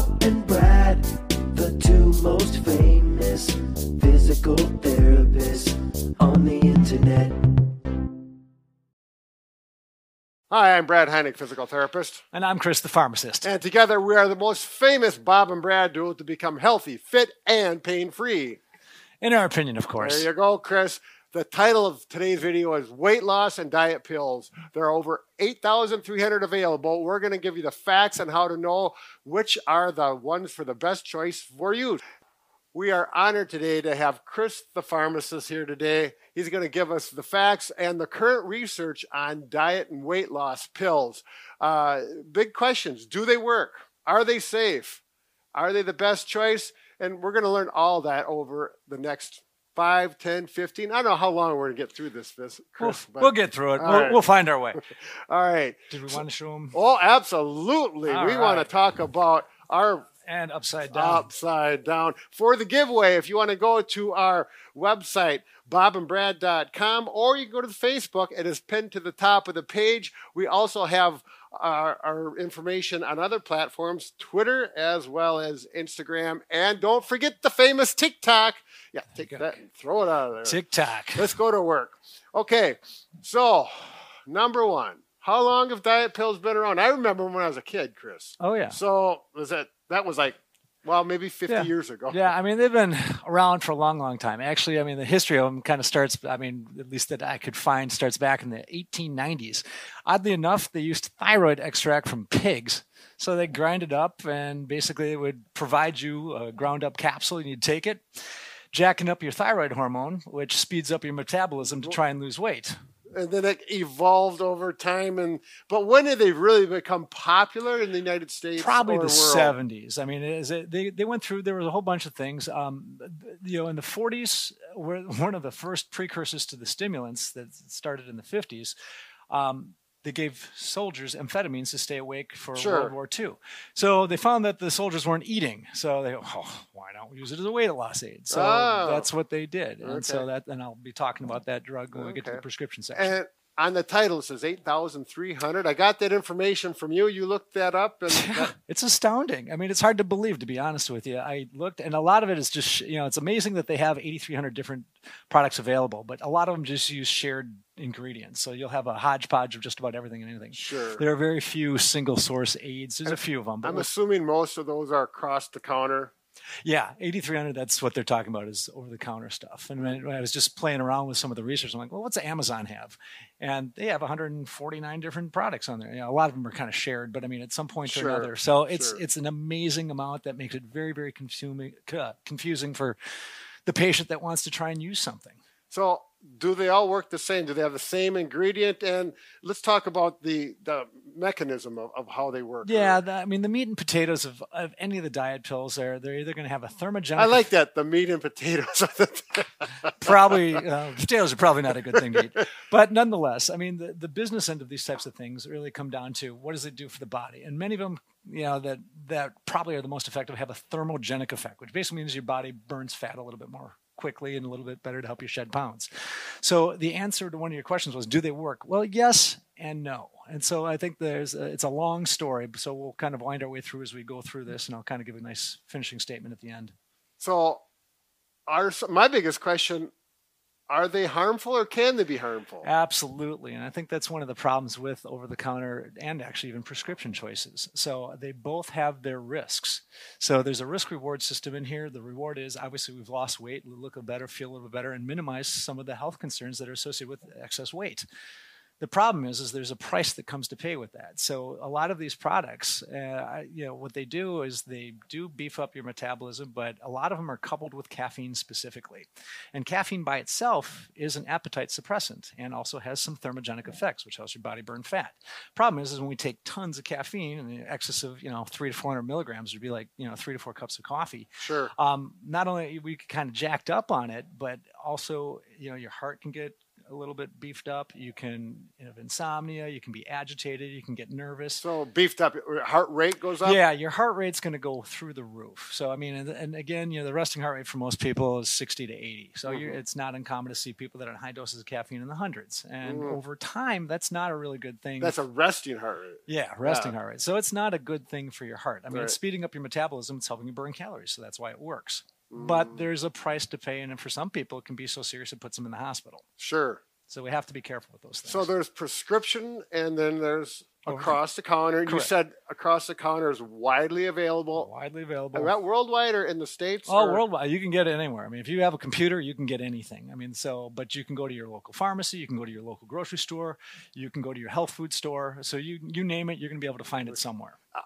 Bob and Brad, the two most famous physical therapists on the internet. Hi, I'm Brad Heineck, physical therapist. And I'm Chris, the pharmacist. And together we are the most famous Bob and Brad duo to become healthy, fit, and pain free. In our opinion, of course. There you go, Chris. The title of today's video is Weight Loss and Diet Pills. There are over 8,300 available. We're going to give you the facts on how to know which are the ones for the best choice for you. We are honored today to have Chris, the pharmacist, here today. He's going to give us the facts and the current research on diet and weight loss pills. Uh, big questions Do they work? Are they safe? Are they the best choice? And we're going to learn all that over the next 5, 10, 15. I don't know how long we're going to get through this, Chris. We'll, we'll get through it. We'll, right. we'll, find our way. all right. Did we want to show them? Oh, absolutely. All we right. want to talk about our and upside down. Upside down. For the giveaway, if you want to go to our website, bobandbrad.com, or you can go to the Facebook. It is pinned to the top of the page. We also have our, our, information on other platforms, Twitter as well as Instagram. And don't forget the famous TikTok. Yeah, take that and throw it out of there. TikTok. Let's go to work. Okay, so number one. How long have diet pills been around? I remember when I was a kid, Chris. Oh yeah. So was that that was like well, maybe 50 yeah. years ago. Yeah, I mean, they've been around for a long, long time. Actually, I mean, the history of them kind of starts, I mean, at least that I could find, starts back in the 1890s. Oddly enough, they used thyroid extract from pigs. So they grind it up and basically it would provide you a ground up capsule and you'd take it, jacking up your thyroid hormone, which speeds up your metabolism to try and lose weight and then it evolved over time and but when did they really become popular in the united states probably the world? 70s i mean it, they, they went through there was a whole bunch of things um, you know in the 40s were one of the first precursors to the stimulants that started in the 50s um, they gave soldiers amphetamines to stay awake for sure. World War II. So they found that the soldiers weren't eating. So they, oh, why don't we use it as a weight loss aid? So oh. that's what they did. And okay. so that, and I'll be talking about that drug when okay. we get to the prescription section. And on the title it says 8300 i got that information from you. You looked that up and that... it's astounding. I mean it's hard to believe to be honest with you. I looked and a lot of it is just you know it's amazing that they have 8300 different products available but a lot of them just use shared ingredients. So you'll have a hodgepodge of just about everything and anything. Sure. There are very few single source aids. There's and a few of them i'm assuming most of those are across the counter yeah, 8300, that's what they're talking about is over the counter stuff. And when, I was just playing around with some of the research, I'm like, well, what's Amazon have? And they have 149 different products on there. You know, a lot of them are kind of shared, but I mean, at some point sure, or another. So it's sure. it's an amazing amount that makes it very, very consuming, uh, confusing for the patient that wants to try and use something. So do they all work the same? Do they have the same ingredient? And let's talk about the the mechanism of, of how they work. Yeah, the, I mean the meat and potatoes of, of any of the diet pills are they're either going to have a thermogenic. I like that the meat and potatoes. probably uh, potatoes are probably not a good thing to eat, but nonetheless, I mean the the business end of these types of things really come down to what does it do for the body, and many of them you know that that probably are the most effective have a thermogenic effect, which basically means your body burns fat a little bit more quickly and a little bit better to help you shed pounds. So the answer to one of your questions was, do they work? Well, yes and no. And so I think there's a, it's a long story. So we'll kind of wind our way through as we go through this, and I'll kind of give a nice finishing statement at the end. So, our my biggest question are they harmful or can they be harmful? Absolutely. And I think that's one of the problems with over the counter and actually even prescription choices. So they both have their risks. So there's a risk reward system in here. The reward is obviously we've lost weight, look a little better, feel a little better, and minimize some of the health concerns that are associated with excess weight. The problem is, is there's a price that comes to pay with that. So a lot of these products, uh, you know, what they do is they do beef up your metabolism, but a lot of them are coupled with caffeine specifically. And caffeine by itself is an appetite suppressant and also has some thermogenic effects, which helps your body burn fat. Problem is, is when we take tons of caffeine the excess of, you know, three to 400 milligrams would be like, you know, three to four cups of coffee. Sure. Um, not only we kind of jacked up on it, but also, you know, your heart can get a little bit beefed up. You can have insomnia. You can be agitated. You can get nervous. So beefed up, your heart rate goes up. Yeah, your heart rate's going to go through the roof. So I mean, and, and again, you know, the resting heart rate for most people is 60 to 80. So you're, mm-hmm. it's not uncommon to see people that are on high doses of caffeine in the hundreds. And mm. over time, that's not a really good thing. That's a resting heart rate. yeah, resting heart rate. So it's not a good thing for your heart. I mean, it's speeding up your metabolism. It's helping you burn calories. So that's why it works. But there's a price to pay, and for some people, it can be so serious it puts them in the hospital. Sure. So we have to be careful with those things. So there's prescription, and then there's across the counter. You said across the counter is widely available. widely available. Is that worldwide or in the states? Oh, or- worldwide. You can get it anywhere. I mean, if you have a computer, you can get anything. I mean, so, but you can go to your local pharmacy, you can go to your local grocery store, you can go to your health food store. So you you name it, you're going to be able to find it somewhere. Uh,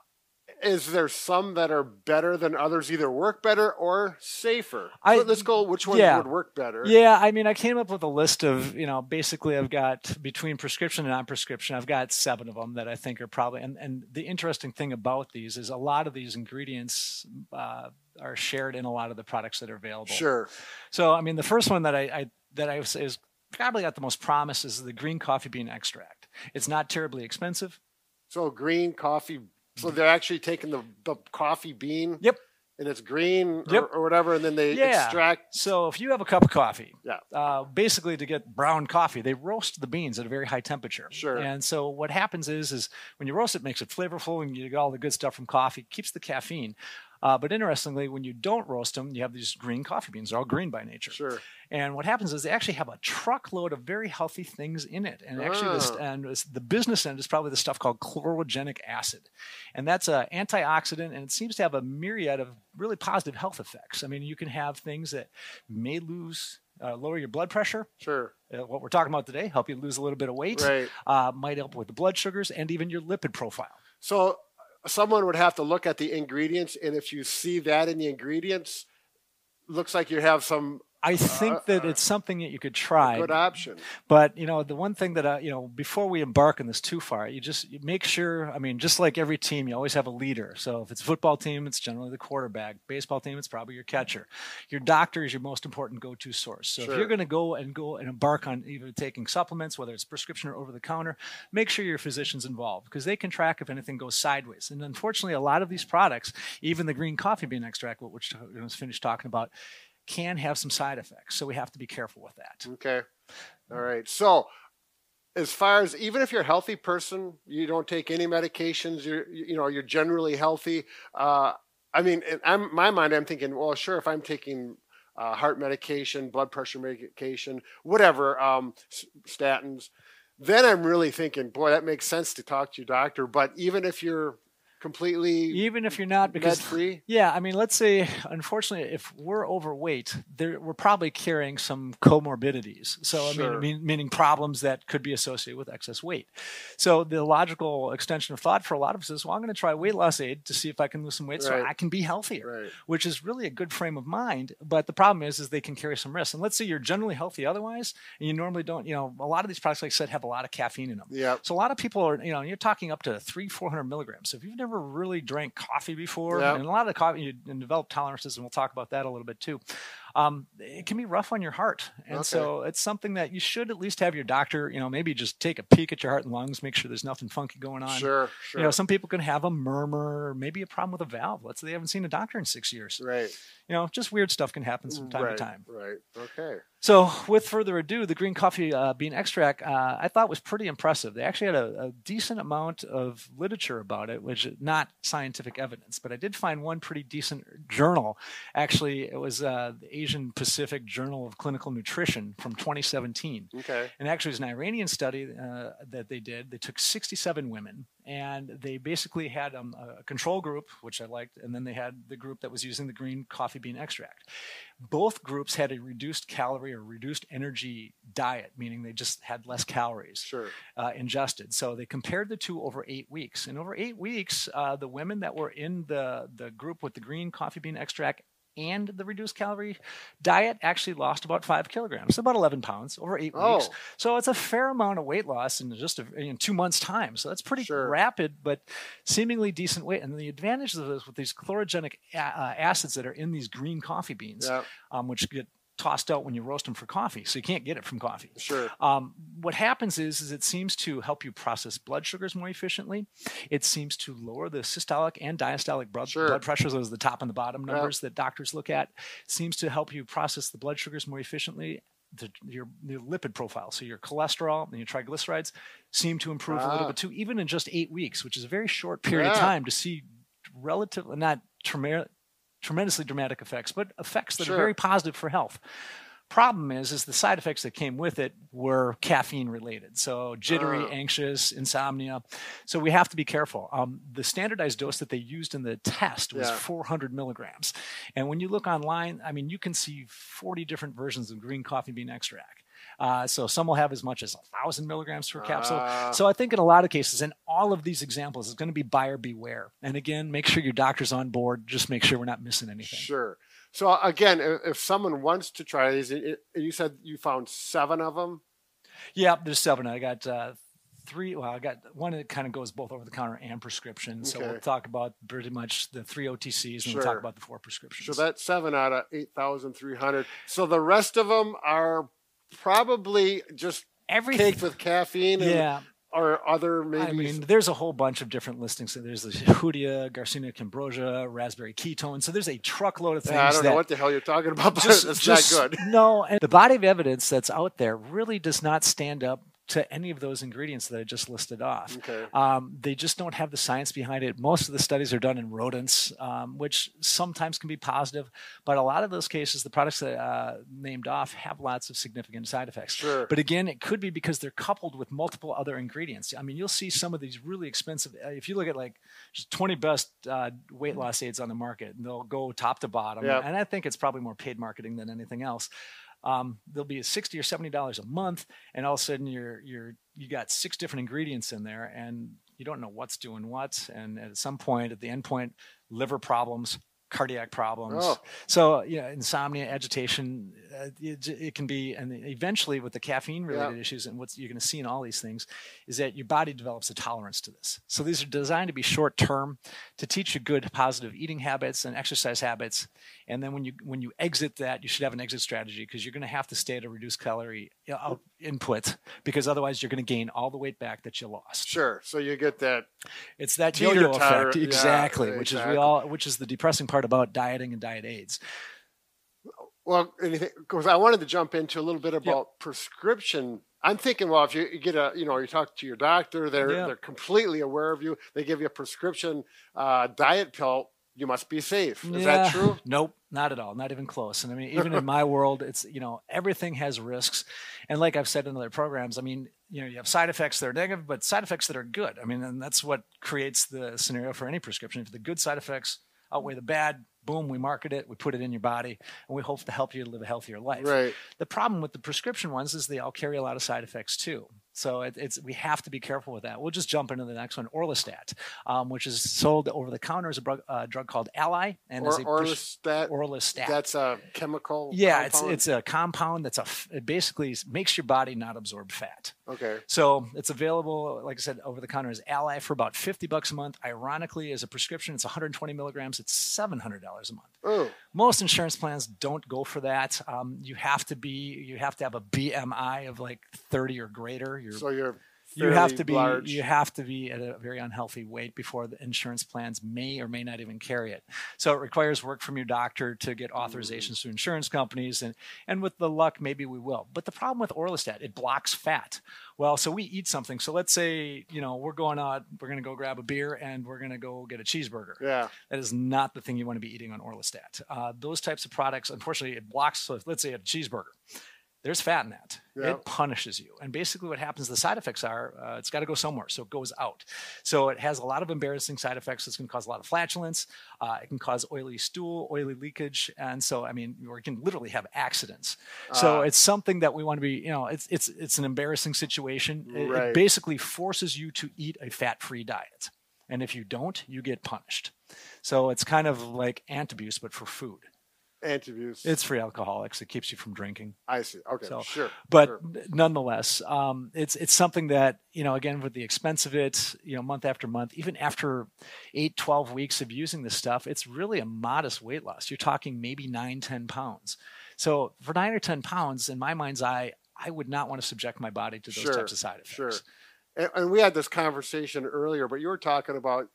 Is there some that are better than others, either work better or safer? I- Let- Let's go. Which one yeah. would work better? Yeah, I mean, I came up with a list of, you know, basically I've got between prescription and non-prescription, I've got seven of them that I think are probably. And and the interesting thing about these is a lot of these ingredients uh, are shared in a lot of the products that are available. Sure. So, I mean, the first one that I, I that I say is probably got the most promise is the green coffee bean extract. It's not terribly expensive. So green coffee. So they're actually taking the, the coffee bean. Yep. And it's green Yep. or, or whatever, and then they Yeah. extract. So, if you have a cup of coffee, Yeah. uh, basically to get brown coffee, they roast the beans at a very high temperature. Sure. And so what happens is, is when you roast it, it makes it flavorful, and you get all the good stuff from coffee, keeps the caffeine. Uh, but interestingly, when you don't roast them, you have these green coffee beans. They're all green by nature. Sure. And what happens is they actually have a truckload of very healthy things in it. And actually, this, Ah. and this, the business end is probably the stuff called chlorogenic acid. And that's an antioxidant, and it seems to have a myriad of really positive health effects. I mean, you can have things that may lose, uh, lower your blood pressure. Sure. Uh, what we're talking about today, help you lose a little bit of weight, Right. uh, might help with the blood sugars and even your lipid profile. So someone would have to look at the ingredients, and if you see that in the ingredients, looks like you have some I think that it's something that you could try. Uh, good option. But you know, the one thing that I, you know, before we embark on this too far, you just you make sure. I mean, just like every team, you always have a leader. So if it's a football team, it's generally the quarterback. Baseball team, it's probably your catcher. Your doctor is your most important go-to source. So if you're going to go and go and embark on either taking supplements, whether it's prescription or over the counter, make sure your physician's involved because they can track if anything goes sideways. And unfortunately, a lot of these products, even the green coffee bean extract, which I was finished talking about, can have some side effects. So we have to be careful with that. Okay. All right. So, as far as even if you're a healthy person, you don't take any medications. You're you know you're generally healthy. Uh, I mean, in my mind, I'm thinking, well, sure, if I'm taking uh, heart medication, blood pressure medication, whatever, um, statins, then I'm really thinking, boy, that makes sense to talk to your doctor. But even if you're completely even if you're not because med-free, yeah i mean let's say unfortunately if we're overweight there, we're probably carrying some comorbidities. So i mean, mean meaning problems that could be associated with excess weight. So the logical extension of thought for a lot of us is well i'm going to try weight loss aid to see if i can lose some weight so i can be healthier Right. which is really a good frame of mind. But the problem is is they can carry some risks and let's say you're generally healthy otherwise and you normally don't you know a lot of these products like i said have a lot of caffeine in them. Yep. so a lot of people are, you know, you're talking up to three, four hundred milligrams. So if you've never really drank coffee before, Yep. and a lot of the coffee you develop tolerances, and we'll talk about that a little bit too. Um, it can be rough on your heart, and Okay. so it's something that you should at least have your doctor, you know, maybe just take a peek at your heart and lungs, make sure there's nothing funky going on. Sure. Sure. You know, some people can have a murmur, or maybe a problem with a valve. Let's say they haven't seen a doctor in six years. right. You know, just weird stuff can happen from time right. to time. Right. Okay. So, with further ado, the green coffee uh, bean extract uh, I thought was pretty impressive. They actually had a, a decent amount of literature about it, which is not scientific evidence, but I did find one pretty decent journal. Actually, it was uh, the Asian Pacific Journal of Clinical Nutrition from 2017. Okay. And actually, it was an Iranian study uh, that they did. They took 67 women and they basically had um, a control group, which I liked, and then they had the group that was using the green coffee bean extract. Both groups had a reduced calorie or reduced energy diet, meaning they just had less calories Sure. uh, ingested. So they compared the two over eight weeks. And over eight weeks, uh, the women that were in the, the group with the green coffee bean extract and the reduced calorie diet actually lost about five kilograms, about 11 pounds over eight weeks. Oh. So it's a fair amount of weight loss in just a, in two months' time. So that's pretty Sure. rapid, but seemingly decent weight. And the advantages of this with these chlorogenic a- uh, acids that are in these green coffee beans, Yeah. um, which get tossed out when you roast them for coffee, so you can't get it from coffee. Sure. Um, what happens is, is it seems to help you process blood sugars more efficiently. It seems to lower the systolic and diastolic blood, Sure. blood pressures, those are the top and the bottom numbers that doctors look at. seems to help you process the blood sugars more efficiently. The, your, your lipid profile, so your cholesterol and your triglycerides, seem to improve a little Ah. bit too, even in just eight weeks, which is a very short period of time to see relatively not tremendously dramatic effects, but effects that Sure. are very positive for health. Problem is, is the side effects that came with it were caffeine related. So jittery, Oh. anxious, insomnia. So we have to be careful. Um, the standardized dose that they used in the test was Yeah. 400 milligrams. And when you look online, I mean, you can see 40 different versions of green coffee bean extract. Uh, so some will have as much as a thousand milligrams per capsule. Ah. so I think in a lot of cases, in all of these examples, it's going to be buyer beware. And again, make sure your doctor's on board. Just make sure we're not missing anything. Sure. So again, if, someone wants to try these, you said you found seven of them. Yeah, there's seven. I got uh, three. Well, I got one that kind of goes both over the counter and prescription. So Okay. we'll talk about pretty much the three OTCs and we'll talk about the four prescriptions. So that's seven out of eight thousand three hundred. So the rest of them are probably just everything. caked with caffeine, and, Yeah, or other maybe. I mean, there's a whole bunch of different listings. So there's the Hoodia, Garcinia Cambogia, raspberry ketone. So there's a truckload of things. I don't know what the hell you're talking about, but just, it's just- not good. No, and the body of evidence that's out there really does not stand up to any of those ingredients that I just listed off. Okay. Um, they just don't have the science behind it. Most of the studies are done in rodents, um, which sometimes can be positive, but a lot of those cases, the products that uh, named off have lots of significant side effects. Sure. But again, it could be because they're coupled with multiple other ingredients. I mean, you'll see some of these really expensive. uh, If you look at like just 20 best uh, weight loss aids on the market, and they'll go top to bottom. Yep. And I think it's probably more paid marketing than anything else. Um, they'll be 60 or 70 dollars a month, and all of a sudden you're you're you got six different ingredients in there, and you don't know what's doing what. And at some point, at the end point, liver problems, cardiac problems. Oh. So, you know, insomnia, agitation, uh, it, it can be, and eventually with the caffeine related Yeah. issues, and what you're going to see in all these things is that your body develops a tolerance to this. So these are designed to be short term to teach you good positive eating habits and exercise habits. And then when you when you exit that, you should have an exit strategy because you're going to have to stay at a reduced calorie uh, out- input because otherwise you're going to gain all the weight back that you lost. Sure. So you get that. It's that yo-yo effect, yeah, exactly, which is exactly. we all, which is the depressing part about dieting and diet aids. Well, anything because I wanted to jump into a little bit about prescription. I'm thinking, well, if you, get a, you know, you talk to your doctor, they're Yeah. they're completely aware of you. They give you a prescription uh, diet pill. You must be safe. Is that true? Nope, not at all. Not even close. And I mean, even in my world, it's you know everything has risks, and like I've said in other programs, I mean, you know, you have side effects that are negative, but side effects that are good. I mean, and that's what creates the scenario for any prescription. If the good side effects outweigh the bad, boom, we market it, we put it in your body, and we hope to help you live a healthier life. Right. The problem with the prescription ones is they all carry a lot of side effects too. So it, it's we have to be careful with that. We'll just jump into the next one, Orlistat, um, which is sold over the counter as a drug, uh, drug called Alli, and Or, is a Orlistat. Orlistat. That's a chemical. yeah, compound? it's it's a compound that's a it basically makes your body not absorb fat. okay. So it's available, like I said, over the counter as Alli for about fifty bucks a month. Ironically, as a prescription, it's 120 milligrams. It's seven hundred dollars a month Oh, most insurance plans don't go for that. Um, you have to be, you have to have a BMI of like 30 or greater. You're, so you're. You have to be, large. you have to be at a very unhealthy weight before the insurance plans may or may not even carry it. So it requires work from your doctor to get authorizations to insurance companies, and and with the luck, maybe we will. But the problem with Orlistat, it blocks fat. Well, so we eat something. So let's say you know we're going out, we're going to go grab a beer, and we're going to go get a cheeseburger. Yeah. That is not the thing you want to be eating on Orlistat. Uh, those types of products, unfortunately, it blocks. So let's say a cheeseburger, there's fat in that. It punishes you. And basically, what happens, the side effects are uh, it's got to go somewhere. So it goes out. So it has a lot of embarrassing side effects. It's going to cause a lot of flatulence. Uh, it can cause oily stool, oily leakage. And so, I mean, or it can literally have accidents. So Ah. it's something that we want to be, you know, it's, it's, it's an embarrassing situation. It- Right. it basically forces you to eat a fat free diet. And if you don't, you get punished. So it's kind of like Antabuse, but for food. Antabuse. It's for alcoholics. It keeps you from drinking. I see. Okay. So, sure. But sure. nonetheless, um, it's it's something that you know again with the expense of it, you know, month after month, even after eight, 12 weeks of using this stuff, it's really a modest weight loss. You're talking maybe nine, 10 pounds. So for nine or 10 pounds, in my mind's eye, I would not want to subject my body to those Sure, types of side effects. Sure. And, and we had this conversation earlier, but you were talking about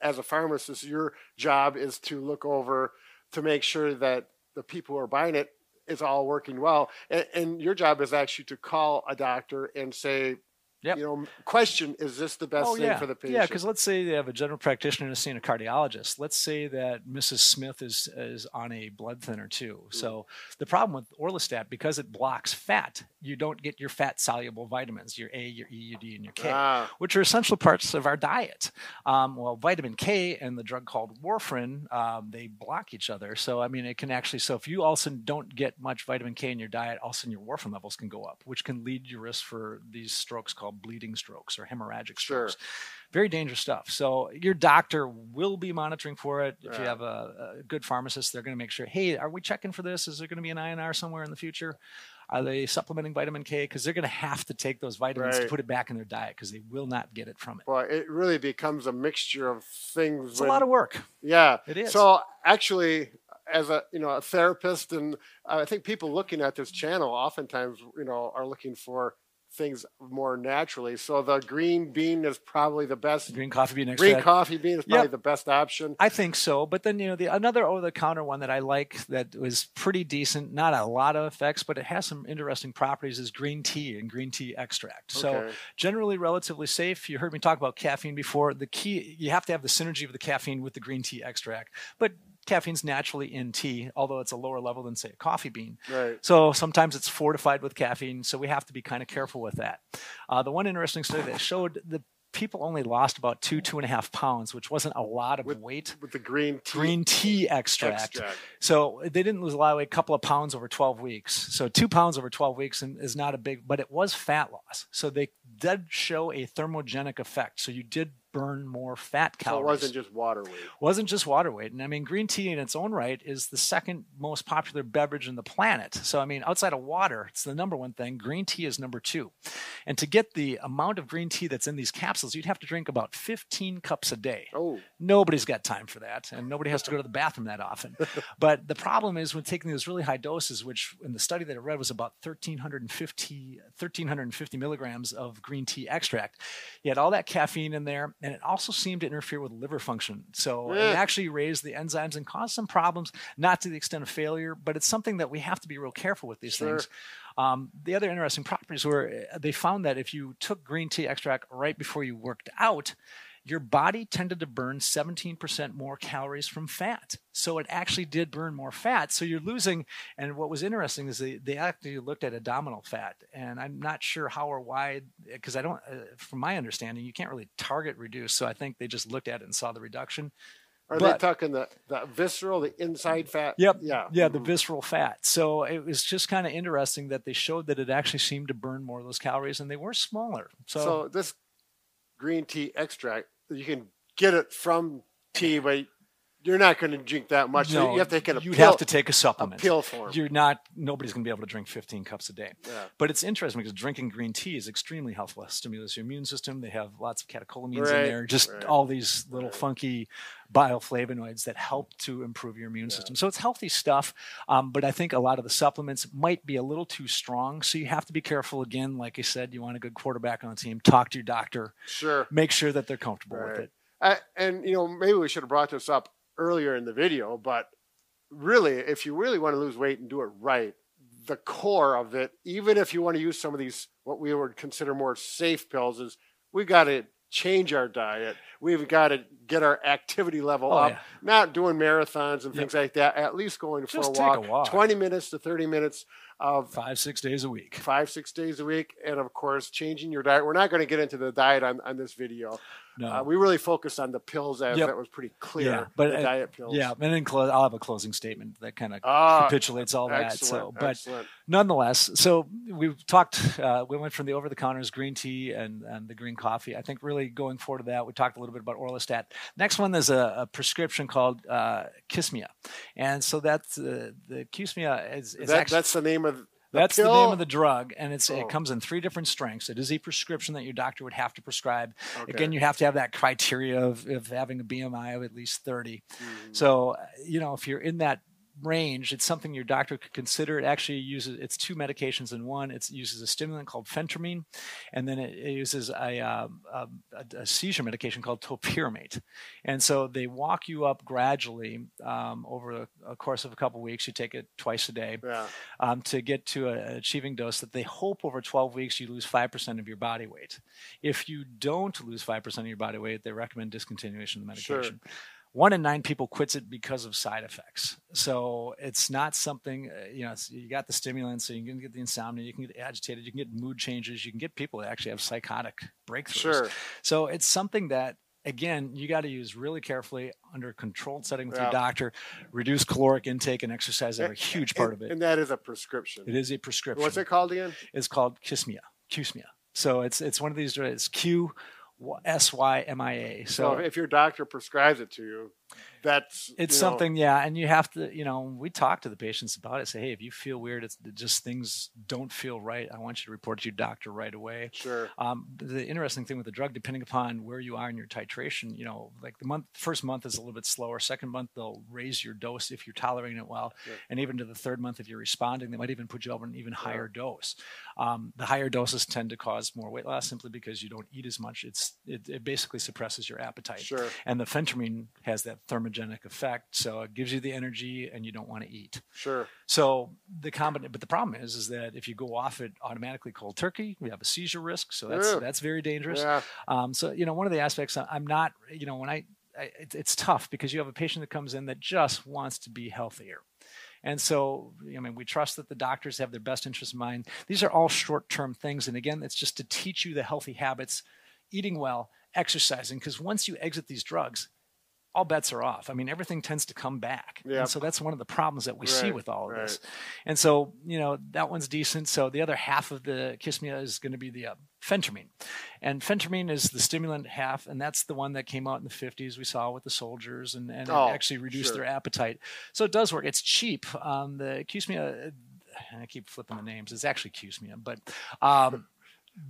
as a pharmacist, your job is to look over to make sure that the people who are buying it is all working well. And, and your job is actually to call a doctor and say, Yep. you know, question, is this the best oh, thing yeah. for the patient? Yeah, because let's say they have a general practitioner and seeing a cardiologist. Let's say that Mrs. Smith is is on a blood thinner too. Mm. So the problem with Orlistat, because it blocks fat, you don't get your fat soluble vitamins, your A, your E, your D, and your K, Ah, which are essential parts of our diet. Um, well, vitamin K and the drug called warfarin, um, they block each other. So I mean, it can actually. So if you all of a sudden don't get much vitamin K in your diet, all of a sudden your warfarin levels can go up, which can lead your risk for these strokes called bleeding strokes or hemorrhagic Sure. strokes very dangerous stuff. So your doctor will be monitoring for it. If you have a, a good pharmacist, they're going to make sure. Hey, are we checking for this? Is there going to be an INR somewhere in the future? Are they supplementing vitamin K? Because they're going to have to take those vitamins to put it back in their diet because they will not get it from it. well, it really becomes a mixture of things. It's a lot of work. Yeah, It is. So actually, as a you know a therapist, and uh, I think people looking at this channel oftentimes you know are looking for things more naturally. So the green bean is probably the best. Green coffee bean Green extract. coffee bean is probably Yep. the best option. I think so, but then you know the another over the counter one that I like that was pretty decent, not a lot of effects, but it has some interesting properties is green tea and green tea extract. So Okay. generally relatively safe. You heard me talk about caffeine before. The key you have to have the synergy of the caffeine with the green tea extract. But caffeine's naturally in tea, although it's a lower level than say a coffee bean. Right. So sometimes it's fortified with caffeine, so we have to be kind of careful with that. Uh, the one interesting study that showed the people only lost about two, two and a half pounds, which wasn't a lot of weight. With the green tea Green tea extract. extract. So they didn't lose a lot of weight, a couple of pounds over 12 weeks. So two pounds over 12 weeks is not a big, but it was fat loss. So they did show a thermogenic effect. So you did burn more fat So calories it wasn't just water weight. wasn't just water weight. And I mean, green tea in its own right is the second most popular beverage in the planet. So, I mean, outside of water, it's the number one thing. Green tea is number two. And to get the amount of green tea that's in these capsules, you'd have to drink about 15 cups a day. Oh, Nobody's got time for that, and nobody has to go to the bathroom that often. but the problem is when taking those really high doses, which in the study that I read was about 1,350, 1,350 milligrams of green tea extract, you had all that caffeine in there, and it also seemed to interfere with liver function. So Yeah. it actually raised the enzymes and caused some problems, not to the extent of failure, but it's something that we have to be real careful with these Sure. things. Um, the other interesting properties were uh, they found that if you took green tea extract right before you worked out, your body tended to burn 17% more calories from fat. So it actually did burn more fat. So you're losing. And what was interesting is they, they actually looked at abdominal fat. And I'm not sure how or why, because I don't, uh, from my understanding, you can't really target reduce. So I think they just looked at it and saw the reduction. are But- they talking the, the visceral, the inside fat? Yep. Yeah. Yeah, the Mhm. visceral fat. So it was just kind of interesting that they showed that it actually seemed to burn more of those calories and they were smaller. So, So this green tea extract, you can get it from tea, but you're not going to drink that much. So you have to take a you'd pill, have to take a supplement. a pill form. You're not. Nobody's going to be able to drink 15 cups a day. Yeah. But it's interesting because drinking green tea is extremely helpful. It stimulates your immune system. They have lots of catecholamines Right, in there. Just right, all these little right. funky bioflavonoids that help to improve your immune system. So it's healthy stuff. Um, but I think a lot of the supplements might be a little too strong. So you have to be careful. Again, like I said, you want a good quarterback on the team. Talk to your doctor. Sure. Make sure that they're comfortable with it. I, and you know, maybe we should have brought this up earlier in the video, but really, if you really want to lose weight and do it right, the core of it, even if you want to use some of these what we would consider more safe pills, is we got to change our diet. We've got to get our activity level Oh, up. yeah. Not doing marathons and Yep. things like that. At least going for a take a walk, walk. twenty minutes to thirty minutes of Five, six days a week. five, six days a week, and of course, changing your diet. We're not going to get into the diet on, on this video. No. Uh, we really focused on the pills as Yep. that was pretty clear. Yeah, but, the uh, diet pills. Yeah, and then I'll have a closing statement that kind of Ah, capitulates all that. So, but excellent. nonetheless, so we've talked. Uh, we went from the over-the-counters green tea and, and the green coffee. I think really going forward to that, we talked a little bit about Orlistat. Next one is a, a prescription called uh, Qsymia, and so that's uh, the Qsymia is, is That, actually that's the name of the that's the name of the drug, and it's Oh. it comes in three different strengths. It is a prescription that your doctor would have to prescribe. Okay. Again, you have to have that criteria of, of having a BMI of at least 30. Mhm. So, you know, if you're in that range. It's something your doctor could consider. It actually uses it's two medications in one. It uses a stimulant called phentermine, and then it, it uses a, uh, a, a, seizure medication called topiramate. And so they walk you up gradually um, over a, course of a couple weeks. You take it twice a day Yeah. um, to get to an achieving dose that they hope over 12 weeks you lose 5% of your body weight. If you don't lose 5% of your body weight, they recommend discontinuation of the medication. One in nine people quits it because of side effects. So it's not something, uh, you know, you got the stimulants, so you can get the insomnia, you can get agitated, you can get mood changes, you can get people that actually have psychotic breakthroughs. Sure. So it's something that again you got to use really carefully under controlled setting with Yeah. your doctor. Reduce caloric intake and exercise are a huge part and, of it. And that is a prescription. It is a prescription. What's it called again? It's called Qsymia. Qsymia. So it's it's one of these. It's Q S Y M I A. So So if your doctor prescribes it to you, that's it's you know, something, yeah, and you have to, you know, we talk to the patients about it. Say, hey, if you feel weird, it's just things don't feel right. I want you to report to your doctor right away. Sure. Um, the interesting thing with the drug, depending upon where you are in your titration, you know, like the month, first month is a little bit slower. Second month, they'll raise your dose if you're tolerating it well, Yeah. and even to the third month, if you're responding, they might even put you on an even higher dose. Um, the higher doses tend to cause more weight loss simply because you don't eat as much. It's it, it basically suppresses your appetite. Sure. And the phentermine has that thermogenic effect, so it gives you the energy, and you don't want to eat. Sure. So the combination, but the problem is, is that if you go off it automatically cold turkey, we have a seizure risk. So that's Yeah. that's very dangerous. Yeah. Um, so you know, one of the aspects I- I'm not, you know, when I, I it, it's tough because you have a patient that comes in that just wants to be healthier. And so, I mean, we trust that the doctors have their best interest in mind. These are all short term things. And again, it's just to teach you the healthy habits, eating well, exercising, because once you exit these drugs, all bets are off. I mean, everything tends to come back. Yep. And so that's one of the problems that we see with all of this. And so, you know, that one's decent. So the other half of the Qsymia is going to be the uh, phentermine. And phentermine is the stimulant half, and that's the one that came out in the 50s we saw with the soldiers and, and it Oh, actually reduced sure. their appetite. So it does work. It's cheap. Um, the Qsymia, I keep flipping the names. It's actually Qsymia, but um,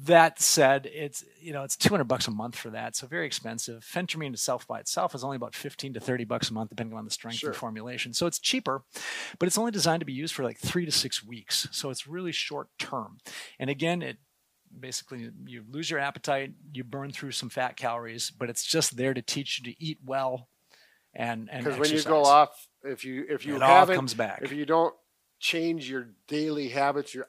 that said, it's you know it's 200 bucks a month for that, so very expensive. Phentermine itself by itself is only about 15 to 30 bucks a month, depending on the strength Sure. and formulation. So it's cheaper, but it's only designed to be used for like three to six weeks. So it's really short term. And again, it basically you lose your appetite, you burn through some fat calories, but it's just there to teach you to eat well and and Because when you go off, if you if you it haven't, comes back. if you don't change your daily habits, your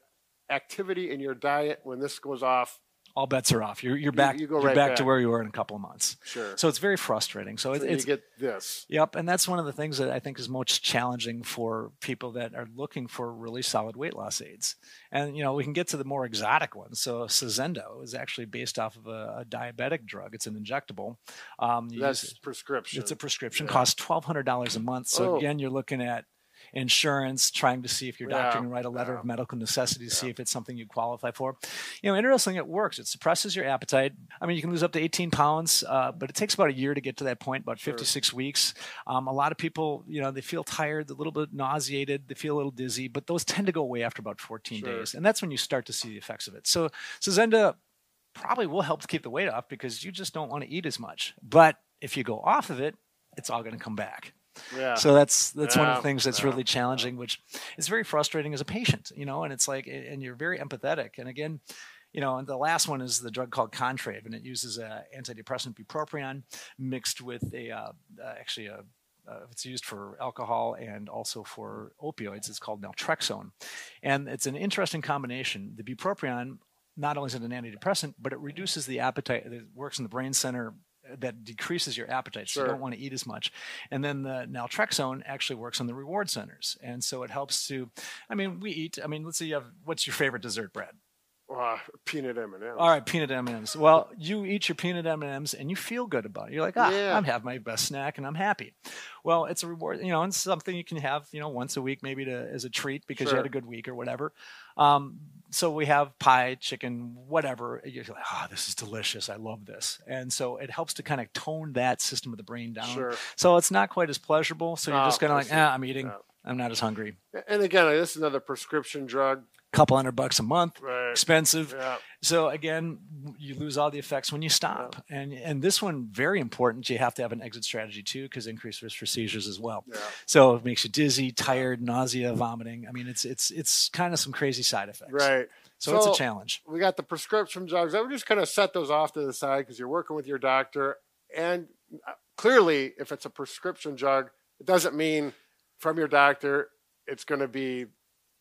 activity in your diet, when this goes off, all bets are off. You're you're back. you go are right back, back. to where you were in a couple of months. sure. So it's very frustrating. So, So it, you it's get this. Yep, and that's one of the things that I think is most challenging for people that are looking for really solid weight loss aids. And you know, we can get to the more exotic ones. So Saxenda is actually based off of a, a diabetic drug. It's an injectable. Um, That's use prescription. it's a prescription. Yeah. Costs twelve hundred dollars a month. So Oh. again, you're looking at insurance, trying to see if your doctor Yeah, can write a letter yeah. of medical necessity to see if it's something you qualify for. You know, interesting, it works. It suppresses your appetite. I mean, you can lose up to 18 pounds, uh, but it takes about a year to get to that point, about 56 weeks. Um, a lot of people, you know, they feel tired, a little bit nauseated, they feel a little dizzy, but those tend to go away after about 14 Sure. days. And that's when you start to see the effects of it. So, Zenda probably will help to keep the weight off because you just don't want to eat as much. But if you go off of it, it's all going to come back. Yeah. So that's that's one of the things that's yeah, really challenging, which is very frustrating as a patient, you know. And it's like, and you're very empathetic. And again, you know, and the last one is the drug called Contrave, and it uses a antidepressant bupropion mixed with a uh, actually a uh, it's used for alcohol and also for opioids. It's called naltrexone, and it's an interesting combination. The bupropion not only is it an antidepressant, but it reduces the appetite. It works in the brain center that decreases your appetite, so you don't want to eat as much. And then the naltrexone actually works on the reward centers, and so it helps to. I mean, we eat. I mean, let's say you have what's your favorite dessert, Brad? Uh, peanut M&M. All right, peanut M&Ms. Well, you eat your peanut M&Ms and you feel good about it. You're like, ah, Yeah. I'm having my best snack and I'm happy. Well, it's a reward, you know, and something you can have, you know, once a week maybe to as a treat because you had a good week or whatever. Um, so we have pie, chicken, whatever. You're like, ah, this is delicious. I love this. And so it helps to kind of tone that system of the brain down. Sure. So it's not quite as pleasurable. So you're Oh, just kind of like, ah, I'm eating. Yeah. I'm not as hungry. And again, this is another prescription drug. couple hundred bucks a month. Right. Expensive. Yeah. So again, you lose all the effects when you stop. And and this one very important. You have to have an exit strategy too, because increased risk for seizures as well. Yeah. So it makes you dizzy, tired, nausea, vomiting. I mean, it's it's it's kind of some crazy side effects. Right. So, it's a challenge. We got the prescription drugs. I would just kind of set those off to the side because you're working with your doctor. And uh, clearly, if it's a prescription drug, it doesn't mean from your doctor it's going to be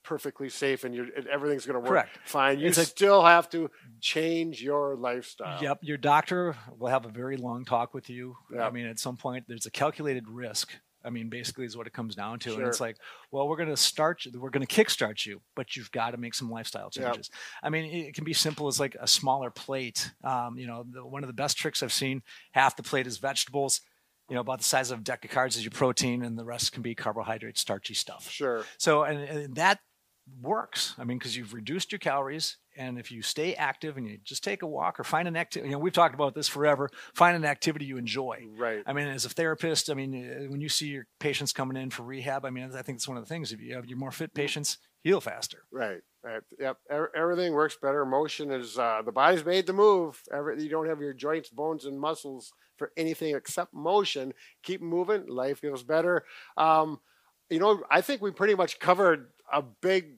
perfectly safe and, you're, and everything's going to work Correct. fine. You It's a- still have to change your lifestyle. Yep, your doctor will have a very long talk with you. Yeah. I mean, at some point, there's a calculated risk. I mean, basically, is what it comes down to. Sure. And it's like, well, we're going to start you, we're going to kickstart you, but you've got to make some lifestyle Yep. changes. I mean, it can be simple as like a smaller plate. Um, you know, the, one of the best tricks I've seen, half the plate is vegetables, you know, about the size of a deck of cards is your protein, and the rest can be carbohydrate, starchy stuff. Sure. So, and, and that works. I mean, because you've reduced your calories, and if you stay active and you just take a walk or find an activity, you know, we've talked about this forever. Find an activity you enjoy. Right. I mean, as a therapist, I mean, uh, when you see your patients coming in for rehab, I mean, I think it's one of the things. If you have your more fit patients, heal faster. Right, right. Yep. Everything works better. Motion is uh, the body's made to move. Every, you don't have your joints, bones, and muscles for anything except motion. Keep moving. Life feels better. Um, you know, I think we pretty much covered a big,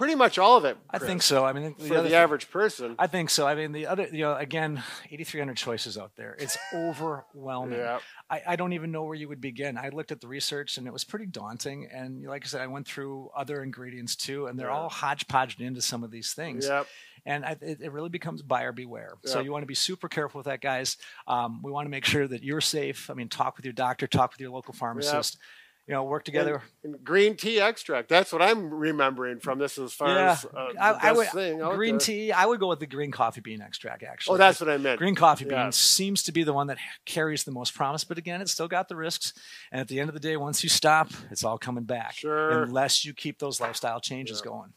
pretty much all of it. I think so. I mean, the for the thing- average person. I think so. I mean, the other, you know, again, 8,300 choices out there. It's overwhelming. Yeah. I, I don't even know where you would begin. I looked at the research and it was pretty daunting. And like I said, I went through other ingredients too, and they're Yeah. all hodgepodged into some of these things. Yep. And I, it, it really becomes buyer beware. So you want to be super careful with that, guys. Um, we want to make sure that you're safe. I mean, talk with your doctor, talk with your local pharmacist. You know, work together. And, and green tea extract. That's what I'm remembering from this as far yeah, as uh, I, I would green there. tea. I would go with the green coffee bean extract. Actually, Oh, that's what I meant. Green coffee Yeah. beans seems to be the one that carries the most promise, but again, it's still got the risks. And at the end of the day, once you stop, it's all coming back. Sure. Unless you keep those lifestyle changes Yeah. going.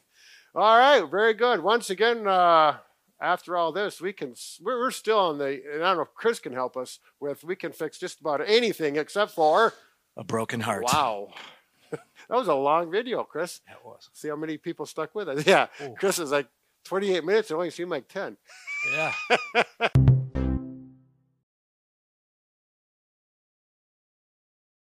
All right, very good. Once again, uh, after all this, we can we're, we're still on the. And I don't know if Chris can help us with. We can fix just about anything except for. A broken heart. Wow, that was a long video, Chris. That was. See how many people stuck with it. Yeah, Oh. Chris is like 28 minutes. It only seemed like 10. Yeah.